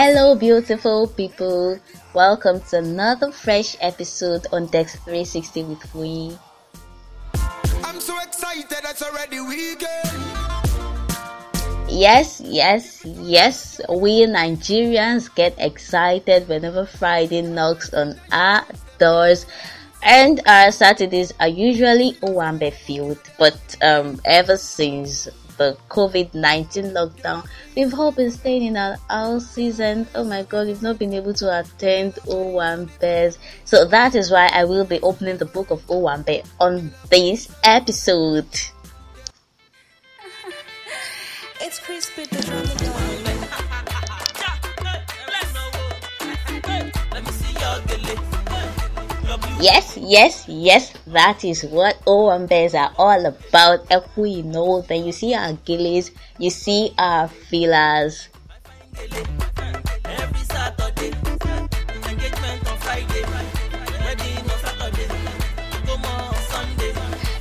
Hello, beautiful people. Welcome to another fresh episode on Dex 360 with me. I'm so excited, it's already weekend. Yes, yes, yes. We Nigerians get excited whenever Friday knocks on our doors. And our Saturdays are usually Owambe filled, but um, ever since the COVID 19 lockdown. We've all been staying in our houses, and oh my god, we've not been able to attend Owambe. So that is why I will be opening the book of Owambe on this episode. it's crispy Yes, yes, yes, that is what Owambes are all about. If we know, then you see our gillies, you see our feelers.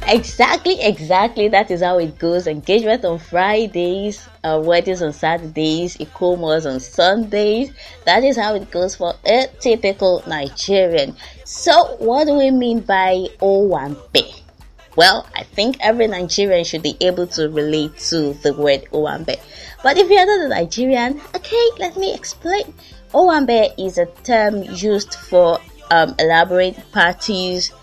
Exactly, exactly. That is how it goes. Engagement on Fridays, uh, weddings on Saturdays, Ikomas on Sundays. That is how it goes for a typical Nigerian. So, what do we mean by Owambe? Well, I think every Nigerian should be able to relate to the word Owambe. But if you're not a Nigerian, okay, let me explain. Owambe is a term used for um, elaborate parties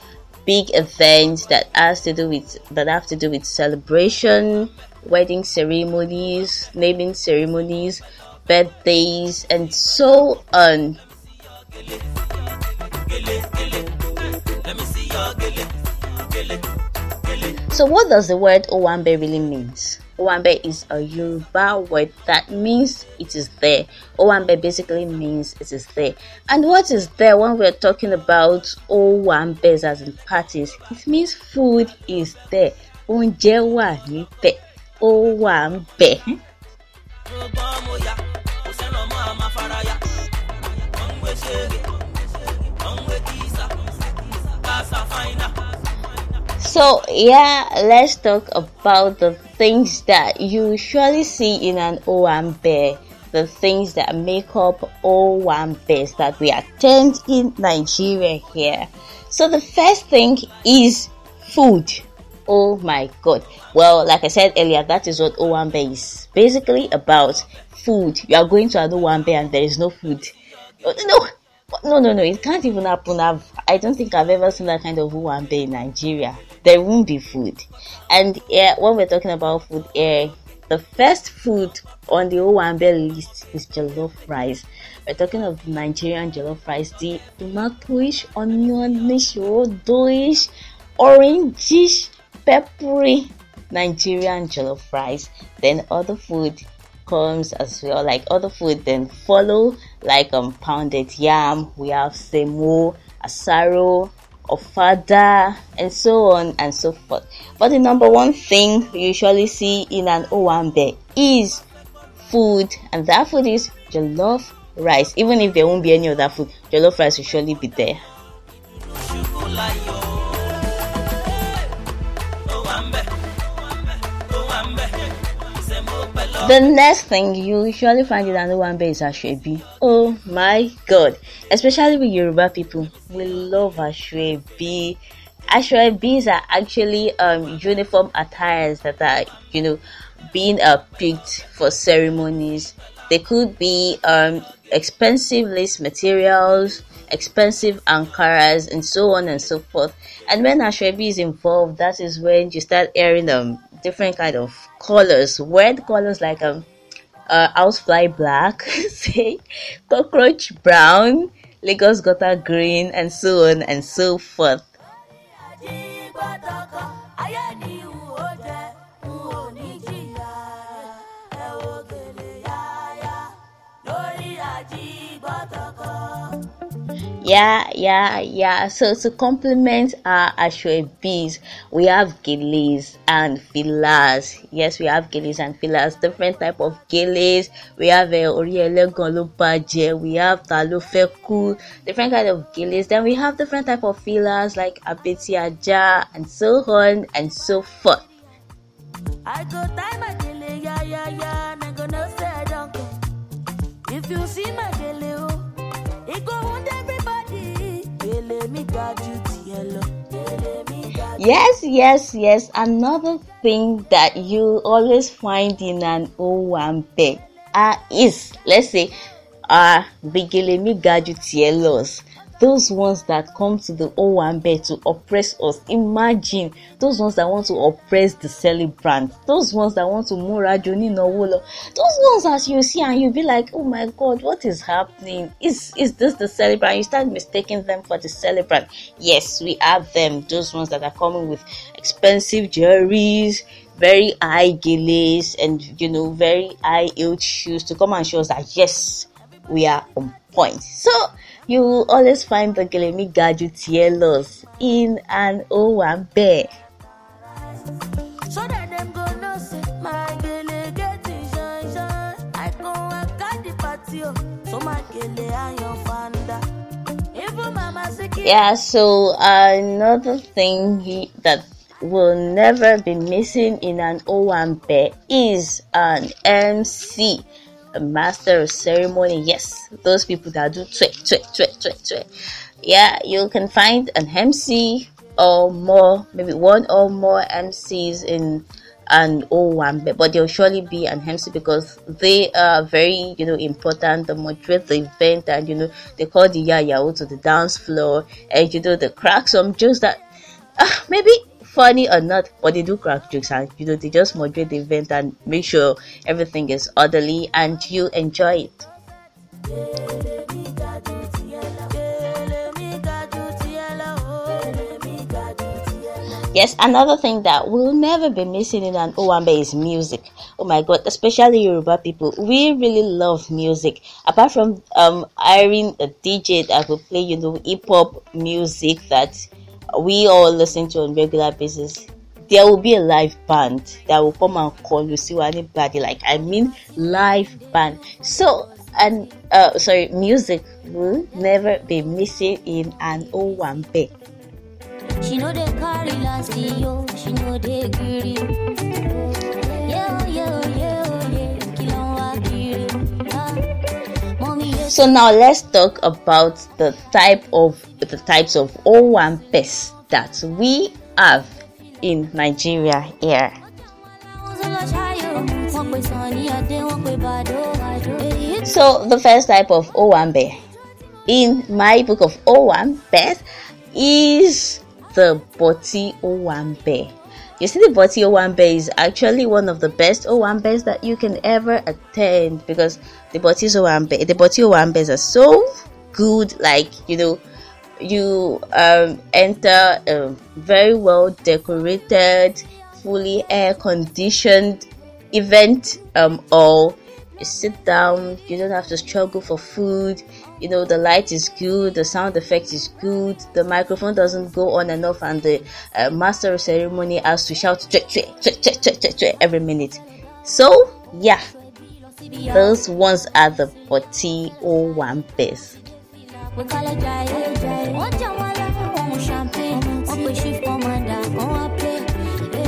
big events that has to do with that have to do with celebration, wedding ceremonies, naming ceremonies, birthdays, and so on. So, what does the word Owambe really means? Owambe is a Yoruba word that means it is there. Owambe basically means it is there. And what is there when we're talking about Owambes as in parties? It means food is there. Oúnjẹ wà níbẹ̀. Owambe. So, yeah, let's talk about the things that you usually see in an Owan Owambe, the things that make up Owan Owambes that we attend in Nigeria here. So, the first thing is food. Oh my god. Well, like I said earlier, that is what Owambe is basically about food. You are going to an Owambe and there is no food. No, no, no, no, it can't even happen. I've, I don't think I've ever seen that kind of Owan Owambe in Nigeria. There won't be food. And yeah, when we're talking about food, yeah, the first food on the Owambe list is jollof rice. We're talking of Nigerian jollof rice, the tomatoish, onionish, rodoish, orangish, peppery Nigerian jollof rice. Then other food comes as well like other food then follow like um pounded yam we have semo asaro ofada and so on and so forth. But the number one thing you usually see in an owambe is food and that food is jollof rice. Even if there won't be any other food jollof rice will surely be there The next thing you usually find in Owambe is Asoebi. Oh my god. Especially with Yoruba people. We love Asoebi. Asoebis are actually um, uniform attires that are, you know, being uh, picked for ceremonies. They could be um, expensive lace materials, expensive ankaras, and so on and so forth. And when Asoebi is involved, that is when you start hearing um, different kind of colors, weird colors like um uh, housefly black, say cockroach brown, Lagos gutter green, and so on and so forth. Yeah, yeah, yeah. So to complement our Asoebis, we have gillies and fillers. Yes, we have gillies and fillers. Different type of gillies. We have a uh, Oriele We have Talofeku. Different kind of gillies. Then we have different type of fillers like Abetiaja and so on and so forth. I go tie my gele, yeah, yeah, yeah. I gonna say I don't care. If you see my gele, Yes, yes, yes. Another thing that you always find in an Owambe uh, is, let's say, uh, Bigilemi Gadutiellos those ones that come to the Owambe to oppress us. Imagine those ones that want to oppress the celebrant, those ones that want to mura Joni Nowolo, those ones as you see and you be like, oh my god, what is happening? Is is this the celebrant? You start mistaking them for the celebrant. Yes, we have them, those ones that are coming with expensive jewelries, very high gilets, and you know, very high heeled shoes to come and show us that yes, we are on point. So you will always find the Gelemi Gadutielos in an Owambe. So that them go know say my gele get shine shine. I go and cut the patio. Oh. So my gele and your fanda. Yeah, so another thing he, that will never be missing in an Owambe is an MC a master of ceremony. Yes, those people that do twe, twe, twe, twe, twe. Yeah, you can find an MC or more, maybe one or more MCs in an O1, but there'll surely be an MC because they are very, you know, important. They moderate the event and, you know, they call the yaya to the dance floor and, you know, the crack some jokes that uh, maybe funny or not, but they do crack jokes and you know they just moderate the event and make sure everything is orderly and you enjoy it. Yes, another thing that will never be missing in an Owambe is music. Oh my god, especially Yoruba people. We really love music. Apart from um hiring a DJ that will play, you know, hip hop music that we all listen to on regular basis there will be a live band that will come and call you see anybody like. I mean live band. So and uh sorry music will never be missing in an owambe. She know carry last yo. She know yeah yeah yeah So now let's talk about the type of the types of Owambes that we have in Nigeria here. So the first type of Owambe in my book of Owambes is the Boti Owambe. You see, the Boti Owambe is actually one of the best Owambes that you can ever attend because the Boti Owambe, the Boti Owambes are so good. Like you know, you um, enter a very well decorated, fully air conditioned event um, or you sit down, you don't have to struggle for food. You know, the light is good, the sound effect is good, the microphone doesn't go on and off, and the uh, master of ceremony has to shout every minute. So, yeah, those ones are the 4001 best.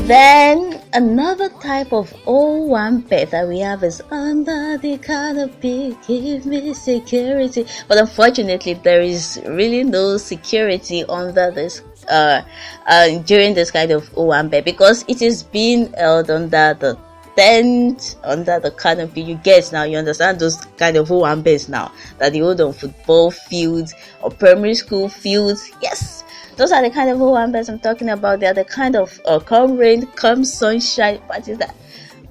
Then another type of Owambe that we have is under the canopy, give me security. But unfortunately, there is really no security under this uh, uh during this kind of Owambe because it is being held under the tent under the canopy. You get now. You understand those kind of Owambes now that they hold on football fields or primary school fields. Yes those are the kind of Owambes I'm talking about. They are the kind of uh, come rain, come sunshine parties that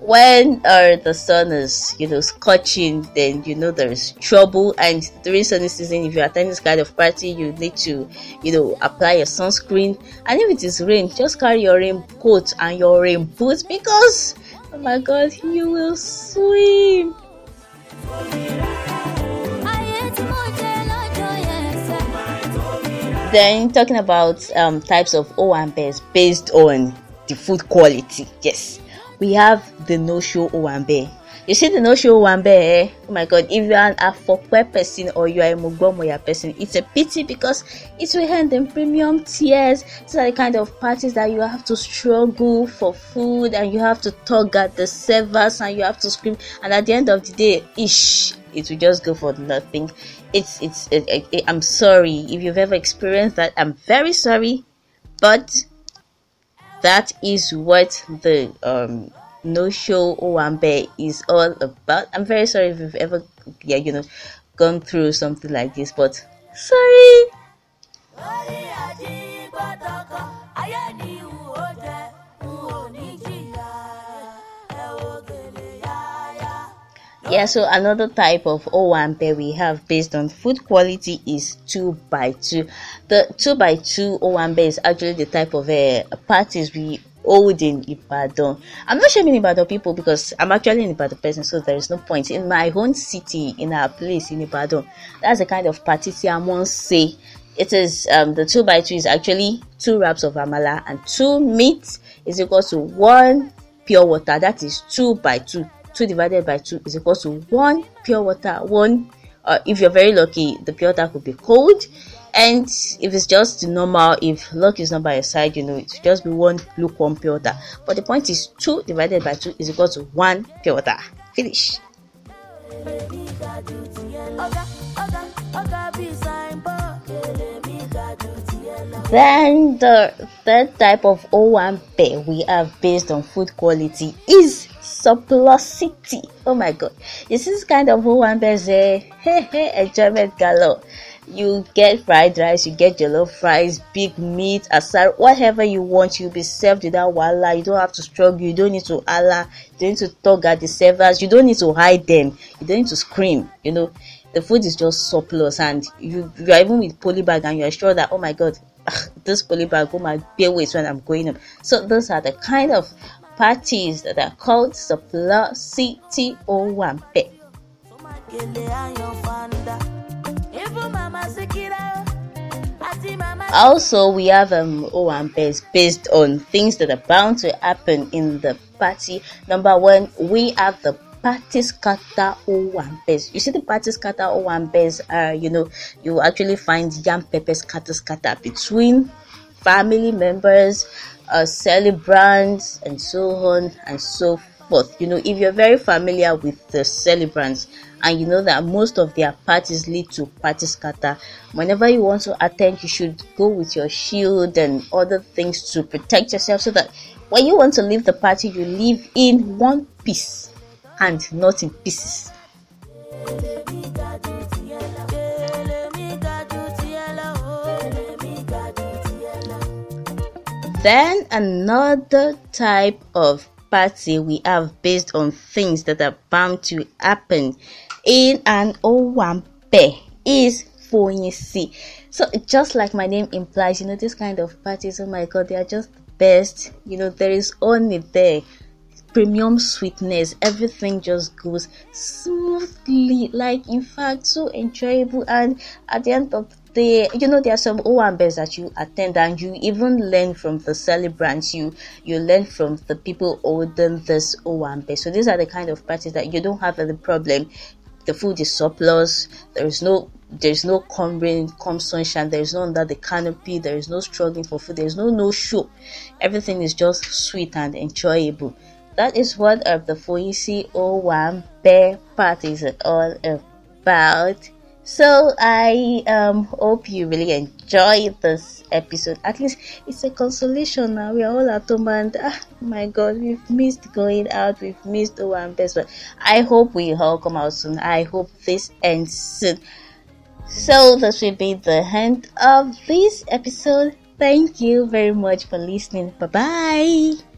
when uh, the sun is, you know, scorching, then you know there is trouble. And during sunny season, if you attend this kind of party, you need to, you know, apply your sunscreen. And if it is rain, just carry your raincoat and your rain boots because, oh my God, you will swim. Then talking about um, types of Owambes based on the food quality. Yes, we have the no-show Owambe. You see the no-show Owambe, eh? Oh my God! If you are a Afokwe person or you are a Mugbomoya person, it's a pity because it will end in premium tiers. These are the kind of parties that you have to struggle for food and you have to tug at the servers and you have to scream. And at the end of the day, ish it will just go for nothing. It's it's. It, it, it, I'm sorry if you've ever experienced that. I'm very sorry, but that is what the um no show Owambe is all about. I'm very sorry if you've ever yeah you know gone through something like this, but sorry. Yeah, so another type of Owambe we have based on food quality is 2 by 2 The 2 by 2 Owambe is actually the type of uh, parties we hold in Ibadan. I'm not shaming Ibadan people because I'm actually an Ibadan person, so there is no point. In my own city, in our place in Ibadan, that's the kind of party I won't say. It is um, the 2 by 2 is actually two wraps of amala and two meat is equal to one pure water. That is 2 by 2 2 divided by 2 is equal to 1 pure water. 1, uh, if you're very lucky, the pure water could be cold. And if it's just normal, if luck is not by your side, you know, it just be 1 lukewarm pure water. But the point is 2 divided by 2 is equal to 1 pure water. Finish. Then the third type of Owambe we have based on food quality is surplusity. Oh my god. This is kind of Owambe say, hey hey enjoyment galore. You get fried rice, you get jollof fries, big meat, aside, whatever you want, you'll be served without wala. You don't have to struggle, you don't need to Allah, you don't need to talk at the servers, you don't need to hide them, you don't need to scream, you know. The food is just surplus and you, you are even with poly bag and you are sure that oh my god this poly bag will my bear weight when I'm going home. So those are the kind of parties that are called Surplusity Owambe. Also, we have um Owambes based on things that are bound to happen in the party. Number one, we have the party scatter Owambes. You see the party scatter Owambes are, you know, you actually find yam pepper scatter scatter between family members, uh, celebrants, and so on and so forth. You know, if you're very familiar with the celebrants and you know that most of their parties lead to party scatter, whenever you want to attend, you should go with your shield and other things to protect yourself so that when you want to leave the party, you leave in one piece and not in pieces. Then another type of party we have based on things that are bound to happen in an Owambe is Foyinsi. So just like my name implies, you know, this kind of parties, oh my god, they are just best. You know, there is only there premium sweetness everything just goes smoothly like in fact so enjoyable and at the end of the you know there are some Owambes that you attend and you even learn from the celebrants. You you learn from the people holding this Owambe so these are the kind of parties that you don't have any problem. The food is surplus. There is no there's no come rain come sunshine. There is no under the canopy. There is no struggling for food. There is no no show. Everything is just sweet and enjoyable. That is what of the Foyinsi O1 Bear Party is all about. So I um, hope you really enjoy this episode. At least it's a consolation now. We are all at home and ah, my God, we've missed going out. We've missed the one best. But I hope we all come out soon. I hope this ends soon. So this will be the end of this episode. Thank you very much for listening. Bye bye.